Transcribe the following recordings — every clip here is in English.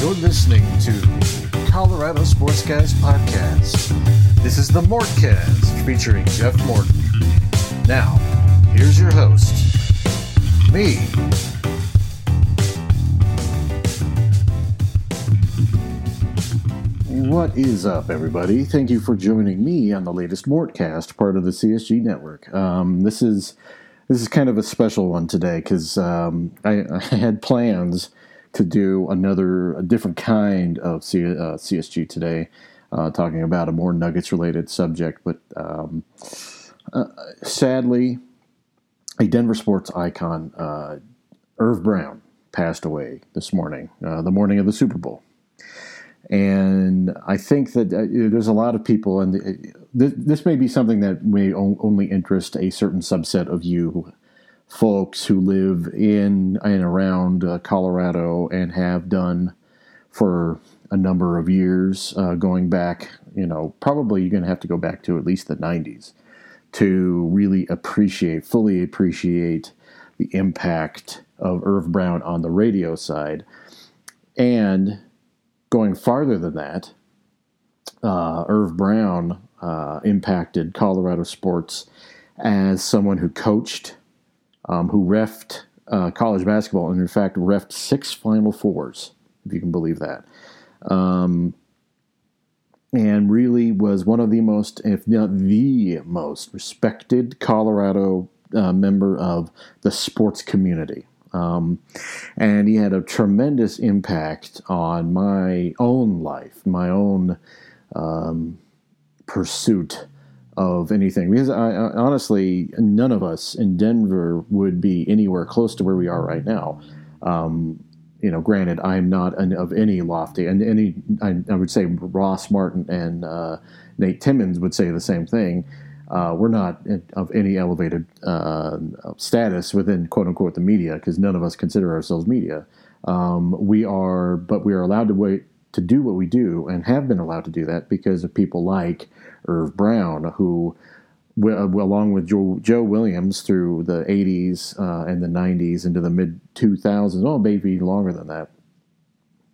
You're listening to Colorado Sports Guys Podcast. This is the Mortcast featuring Jeff Morton. Now, here's your host, me. What is up, everybody? Thank you for joining me on the latest Mortcast, part of the CSG network. Um, this is this is kind of a special one today because um, I, I, had plans to do another, a different kind of C, uh, CSG today, uh, talking about a more Nuggets related subject. But um, uh, sadly, a Denver sports icon, uh, Irv Brown, passed away this morning, uh, the morning of the Super Bowl. And I think that uh, there's a lot of people, and uh, this, this may be something that may only interest a certain subset of you folks who live in and around uh, Colorado and have done for a number of years, uh, going back, you know, probably you're going to have to go back to at least the 90s to really appreciate, fully appreciate the impact of Irv Brown on the radio side. And going farther than that, uh, Irv Brown uh, impacted Colorado sports as someone who coached, um, who refed uh, college basketball, and in fact refed six Final Fours, if you can believe that. Um, and really was one of the most, if not the most, respected Colorado uh, member of the sports community. Um, and he had a tremendous impact on my own life, my own um, pursuit of anything. Because I, I, honestly, none of us in Denver would be anywhere close to where we are right now. Um, you know, granted, I'm not an, of any lofty, and any I, I, would say Ross Martin and uh, Nate Timmons would say the same thing. Uh, we're not of any elevated uh, status within quote unquote the media because none of us consider ourselves media. Um, we are, but we are allowed to wait to do what we do and have been allowed to do that because of people like Irv Brown, who, along with Joe, Joe Williams through the 80s uh, and the 90s into the mid 2000s, oh, maybe longer than that,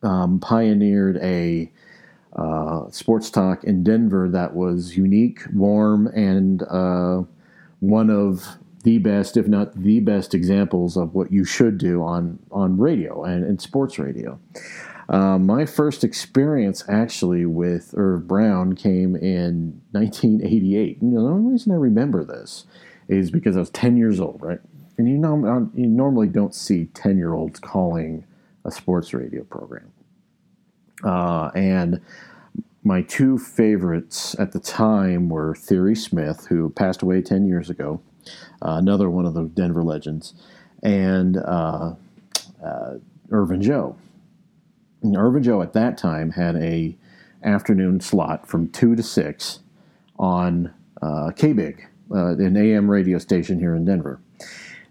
um, pioneered a uh, sports talk in Denver that was unique, warm, and uh, one of the best, if not the best, examples of what you should do on on radio and, and sports radio. Uh, my first experience actually with Irv Brown came in 1988. You know, the only reason I remember this is because I was 10 years old, right? And you know, you normally don't see 10 year olds calling a sports radio program. Uh, and my two favorites at the time were Theory Smith, who passed away 10 years ago, uh, another one of the Denver legends, and uh, uh, Irv and Joe. Irv and Joe at that time had a afternoon slot from 2 to 6 on uh, KBIG, uh, an AM radio station here in Denver.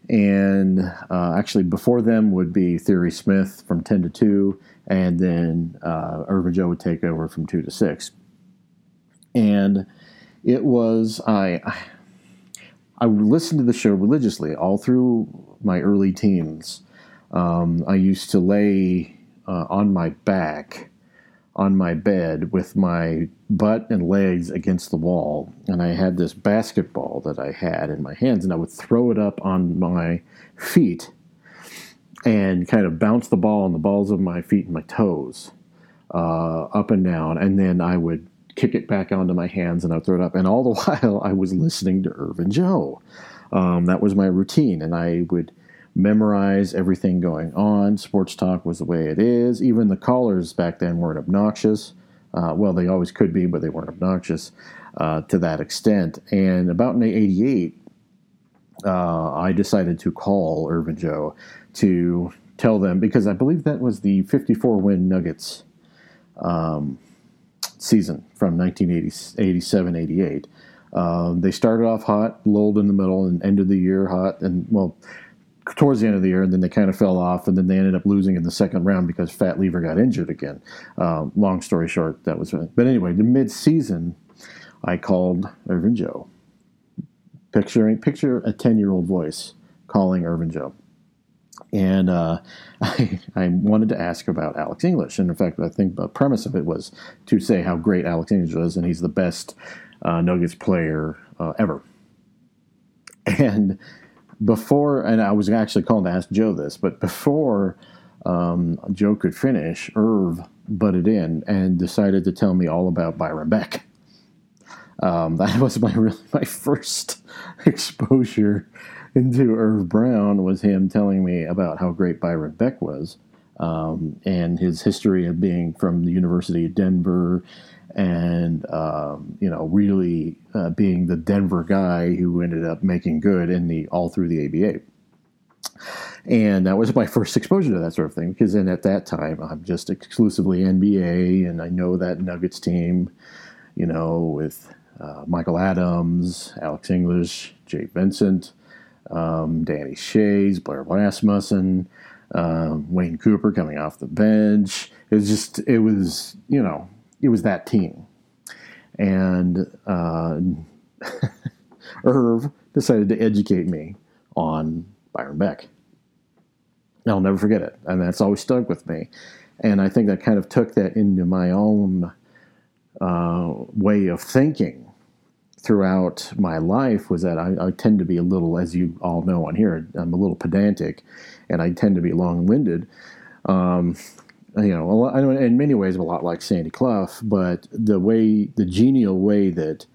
And uh, actually, before them would be Theory Smith from 10 to 2 and then uh, Joe would take over from two to six. And it was I, I listened to the show religiously all through my early teens. Um, I used to lay uh, on my back on my bed with my butt and legs against the wall, and I had this basketball that I had in my hands, and I would throw it up on my feet and kind of bounce the ball on the balls of my feet and my toes uh, up and down, and then I would kick it back onto my hands and I'd throw it up. And all the while, I was listening to Irv and Joe. Um, that was my routine, and I would memorize everything going on. Sports talk was the way it is. Even the callers back then weren't obnoxious. Uh, well, they always could be, but they weren't obnoxious uh, to that extent. And about in '88, uh, I decided to call Irv and Joe to tell them because I believe that was the 54 win Nuggets um, season from 1987 88. Um, they started off hot, lulled in the middle, and ended the year hot, and well, towards the end of the year, and then they kind of fell off, and then they ended up losing in the second round because Fat Lever got injured again. Um, long story short, that was. But anyway, the mid-season, I called Irv and Joe. Picturing picture a ten-year-old voice calling Irv and Joe And uh, I, I, wanted to ask about Alex English. And in fact, I think the premise of it was to say how great Alex English was, and he's the best uh, Nuggets player uh, ever. And before, and I was actually calling to ask Joe this, but before um, Joe could finish, Irv butted in and decided to tell me all about Byron Beck. Um, that was my really my first exposure into Irv Brown was him telling me about how great Byron Beck was um, and his history of being from the University of Denver and um, you know really uh, being the Denver guy who ended up making good in the all through the ABA. And that was my first exposure to that sort of thing because then at that time I'm just exclusively NBA and I know that Nuggets team, you know, with uh, Michael Adams, Alex English, Jay Vincent, um, Danny Schayes, Blair Rasmussen, um, Wayne Cooper coming off the bench. It was just, it was, you know, it was that team. And uh, Irv decided to educate me on Byron Beck. I'll never forget it. And that's always stuck with me. And I think that kind of took that into my own uh, way of thinking throughout my life was that I, I, tend to be a little, as you all know on here, I'm a little pedantic and I tend to be long winded. Um, you know, lot, in many ways, a lot like Sandy Clough, but the way, the genial way that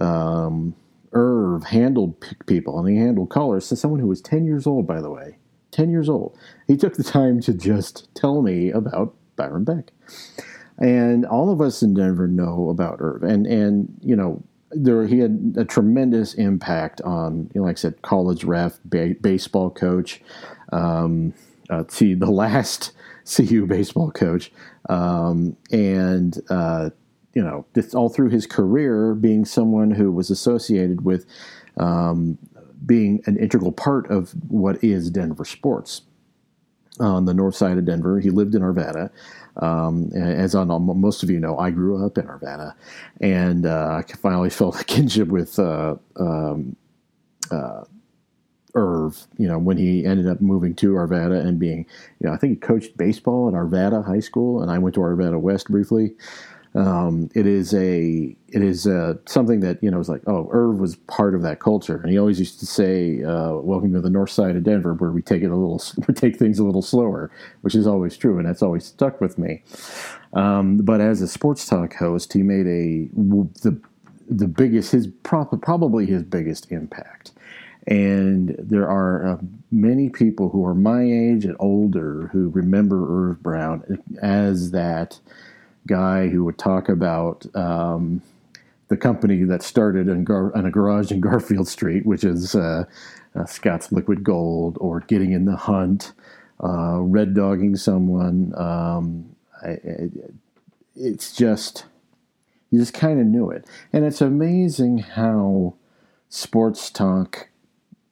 um, Irv handled people and he handled callers, so someone who was 10 years old, by the way, 10 years old, he took the time to just tell me about Byron Beck. And all of us in Denver know about Irv. And, and you know, there he had a tremendous impact on, you know, like I said, college ref, ba- baseball coach. Um, uh, see, the last CU baseball coach, um, and uh, you know, all through his career, being someone who was associated with um, being an integral part of what is Denver sports. On the north side of Denver, he lived in Arvada. Um, as on most of you know, I grew up in Arvada, and uh, I finally felt a kinship with uh, um, uh, Irv, you know, when he ended up moving to Arvada and being, you know, I think he coached baseball at Arvada High School, and I went to Arvada West briefly. Um, it is a it is uh, something that you know is like oh Irv was part of that culture. And he always used to say uh, welcome to the north side of Denver where we take it a little we take things a little slower which is always true and that's always stuck with me. Um, but as a sports talk host he made a the the biggest his probably his biggest impact and there are uh, many people who are my age and older who remember Irv Brown as that guy who would talk about um, the company that started in, Gar- in, a garage in Garfield Street, which is uh, uh, Scott's Liquid Gold, or getting in the hunt, uh, red dogging someone. Um, I, I, it's just, you just kind of knew it. And it's amazing how sports talk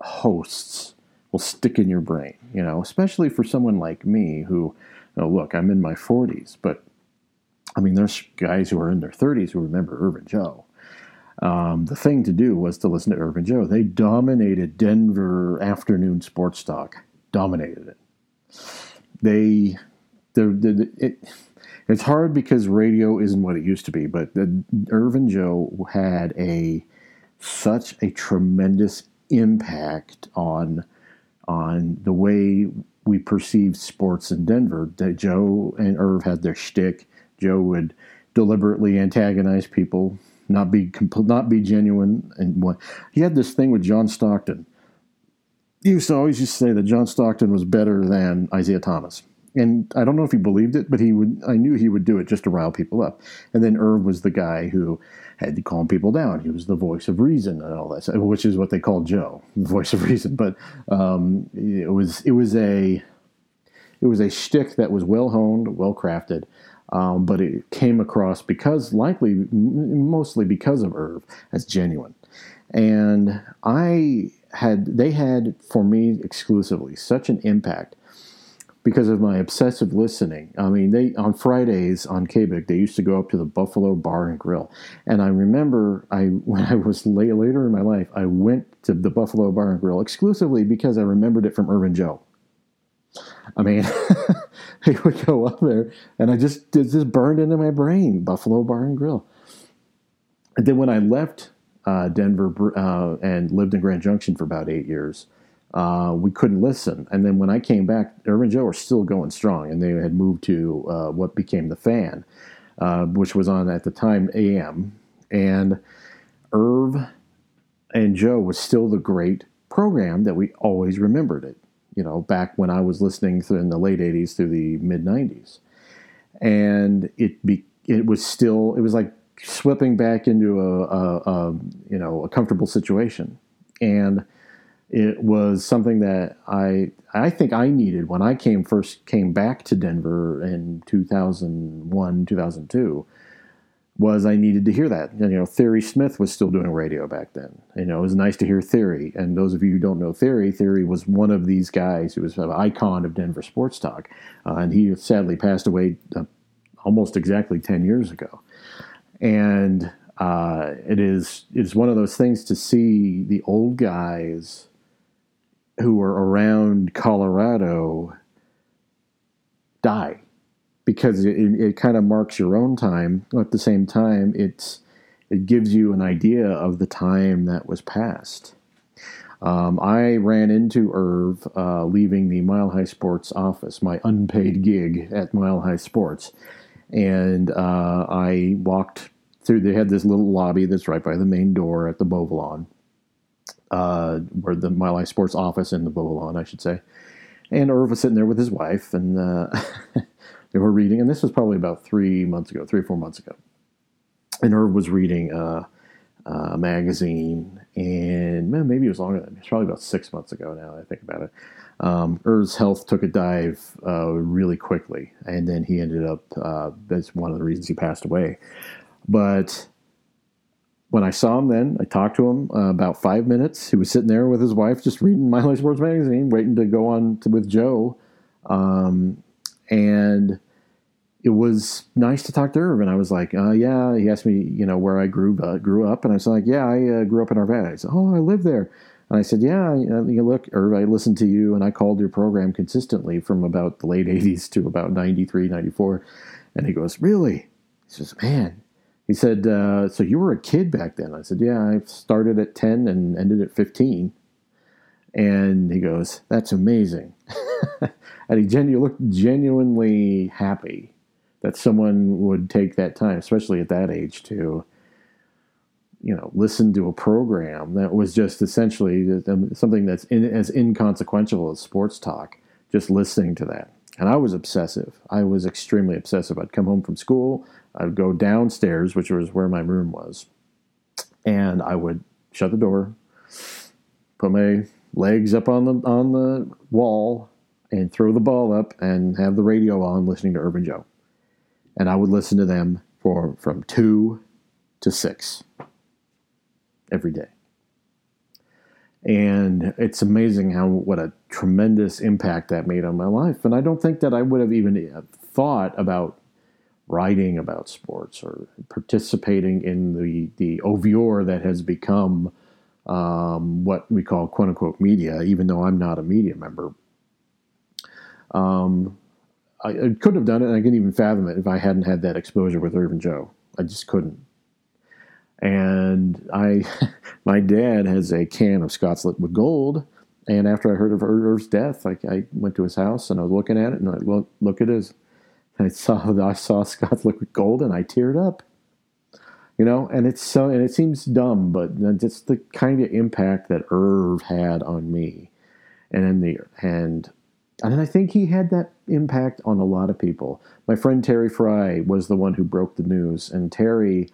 hosts will stick in your brain, you know, especially for someone like me who, you know, look, I'm in my 40s, but I mean, there's guys who are in their 30s who remember Irv and Joe. Um, the thing to do was to listen to Irv and Joe. They dominated Denver afternoon sports talk, dominated it. They, they're, they're, it, it's hard because radio isn't what it used to be, but the, Irv and Joe had a such a tremendous impact on on the way we perceived sports in Denver. That Joe and Irv had their shtick. Joe would deliberately antagonize people, not be not be genuine, and what he had this thing with John Stockton. He used to always used to say that John Stockton was better than Isiah Thomas. And I don't know if he believed it, but he would. I knew he would do it just to rile people up. And then Irv was the guy who had to calm people down. He was the voice of reason and all that, which is what they called Joe, the voice of reason. But um, it was it was a it was a shtick that was well honed, well crafted, um, but it came across because likely mostly because of Irv as genuine. And I had they had for me exclusively such an impact because of my obsessive listening. I mean, they on Fridays on KBIG they used to go up to the Buffalo Bar and Grill, and I remember I when I was late, later in my life I went to the Buffalo Bar and Grill exclusively because I remembered it from Irv and Joe. I mean, he would go up there, and I just it just burned into my brain. Buffalo Bar and Grill. And then when I left uh, Denver uh, and lived in Grand Junction for about eight years, uh, we couldn't listen. And then when I came back, Irv and Joe were still going strong, and they had moved to uh, what became the Fan, uh, which was on at the time AM. And Irv and Joe was still the great program that we always remembered it. You know, back when I was listening in the late '80s through the mid '90s, and it be it was still it was like slipping back into a, a, a you know a comfortable situation, and it was something that I I think I needed when I came first came back to Denver in 2001 2002 was I needed to hear that. And, you know, Theory Smith was still doing radio back then. You know, it was nice to hear Theory. And those of you who don't know Theory, Theory was one of these guys who was an icon of Denver sports talk, uh, and he sadly passed away uh, almost exactly ten years ago. And uh, it is it's one of those things to see the old guys who were around Colorado die because it, it kind of marks your own time. At the same time, it's it gives you an idea of the time that was passed. Um, I ran into Irv uh, leaving the Mile High Sports office, my unpaid gig at Mile High Sports, and uh, I walked through. They had this little lobby that's right by the main door at the Beauvallon, uh, where the Mile High Sports office in the Beauvallon, I should say. And Irv was sitting there with his wife, and uh, they were reading, and this was probably about three months ago, three or four months ago. And Irv was reading a, a magazine, and man, maybe it was longer than it's probably about six months ago now. I think about it. Um, Irv's health took a dive uh, really quickly, and then he ended up. Uh, that's one of the reasons he passed away. But when I saw him, then I talked to him uh, about five minutes. He was sitting there with his wife, just reading Mile High Sports magazine, waiting to go on to, with Joe. Um, and it was nice to talk to Irv. And I was like, uh, yeah. He asked me, you know, where I grew uh, grew up, and I was like, yeah, I uh, grew up in Arvada. He said, oh, I live there. And I said, yeah, you look, Irv, I listened to you, and I called your program consistently from about the late '80s to about '93, '94. And he goes, really? He says, man. He said, uh, so you were a kid back then? I said, yeah, I started at 10 and ended at 15. And he goes, that's amazing. and he genu- looked genuinely happy that someone would take that time, especially at that age, to you know listen to a program that was just essentially something that's in, as inconsequential as sports talk. Just listening to that, and I was obsessive. I was extremely obsessive. I'd come home from school, I'd go downstairs, which was where my room was, and I would shut the door, put my legs up on the on the wall, and throw the ball up and have the radio on listening to Irv and Joe. And I would listen to them for from two to six every day. And it's amazing how what a tremendous impact that made on my life. And I don't think that I would have even uh, thought about writing about sports or participating in the the oeuvre that has become um, what we call quote unquote media, even though I'm not a media member. Um, I, I couldn't have done it, and I couldn't even fathom it if I hadn't had that exposure with Irv and Joe. I just couldn't. And I, my dad has a can of Scott's Liquid Gold, and after I heard of Irv's death, I, I went to his house and I was looking at it, and I look, look at his, I saw I saw Scott's Liquid Gold, and I teared up. You know, and it's so, and it seems dumb, but it's the kind of impact that Irv had on me, and the and and I think he had that impact on a lot of people. My friend Terry Frei was the one who broke the news, and Terry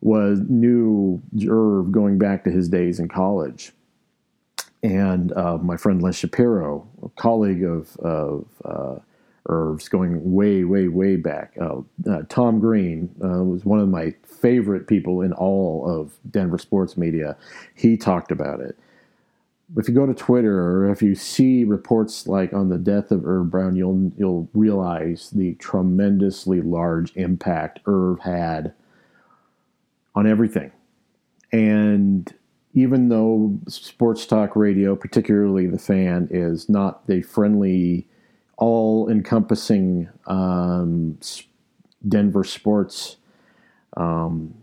was knew Irv going back to his days in college. And uh, my friend Les Shapiro, a colleague of, of uh, Irv's, going way, way, way back. Uh, uh Tom Green uh, was one of my favorite people in all of Denver sports media. He talked about it if you go to Twitter or if you see reports like on the death of Irv Brown, you'll you'll realize the tremendously large impact Irv had on everything. And even though sports talk radio, particularly the fan, is not the friendly all encompassing um, Denver sports um,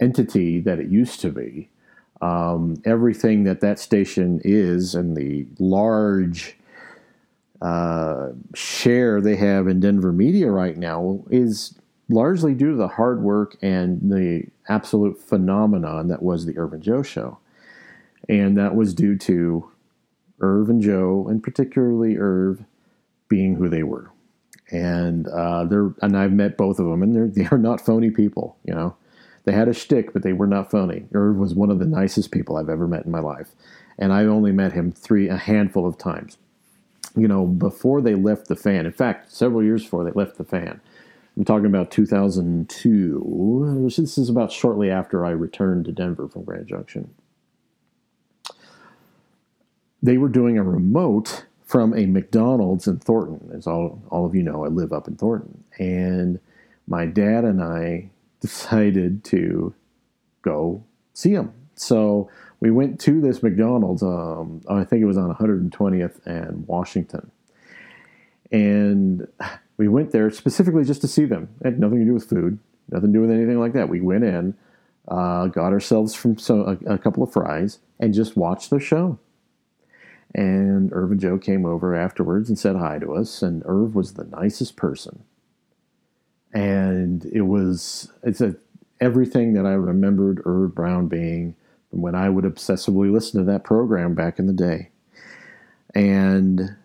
entity that it used to be. Um, everything that that station is and the large uh, share they have in Denver media right now is largely due to the hard work and the absolute phenomenon that was the Irv and Joe show. And that was due to Irv and Joe, and particularly Irv, being who they were. And uh, they're and I've met both of them, and they're they are not phony people. You know, they had a shtick, but they were not phony. Irv was one of the nicest people I've ever met in my life, and I only met him three a handful of times. You know, before they left the fan. In fact, several years before they left the fan. I'm talking about 2002. This is about shortly after I returned to Denver from Grand Junction. They were doing a remote from a McDonald's in Thornton. As all, all of you know, I live up in Thornton. And my dad and I decided to go see him. So we went to this McDonald's, um, I think it was on 120th and Washington. And we went there specifically just to see them. It had nothing to do with food, nothing to do with anything like that. We went in, uh, got ourselves from so, a, a couple of fries, and just watched the show. And Irv and Joe came over afterwards and said hi to us. And Irv was the nicest person. And it was it's a everything that I remembered Irv Brown being when I would obsessively listen to that program back in the day. And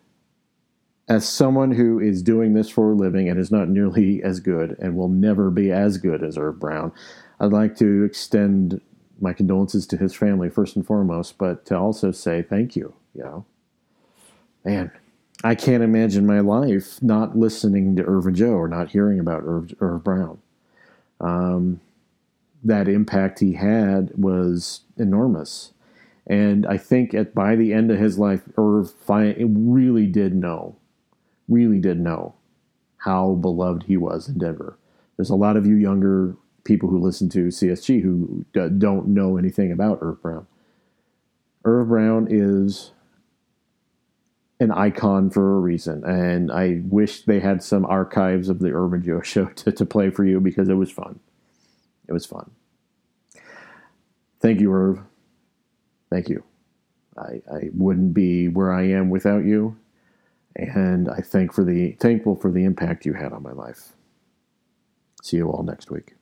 as someone who is doing this for a living and is not nearly as good and will never be as good as Irv Brown, I'd like to extend my condolences to his family first and foremost, but to also say thank you. You know, man, I can't imagine my life not listening to Irv and Joe or not hearing about Irv, Irv Brown. Um, that impact he had was enormous. And I think at by the end of his life, Irv really did know, really did know how beloved he was in Denver. There's a lot of you younger people who listen to CSG who don't know anything about Irv Brown. Irv Brown is an icon for a reason, and I wish they had some archives of the Irv and Joe show to, to play for you because it was fun. It was fun. Thank you, Irv. Thank you. I, I wouldn't be where I am without you, and I thank for the thankful for the impact you had on my life. See you all next week.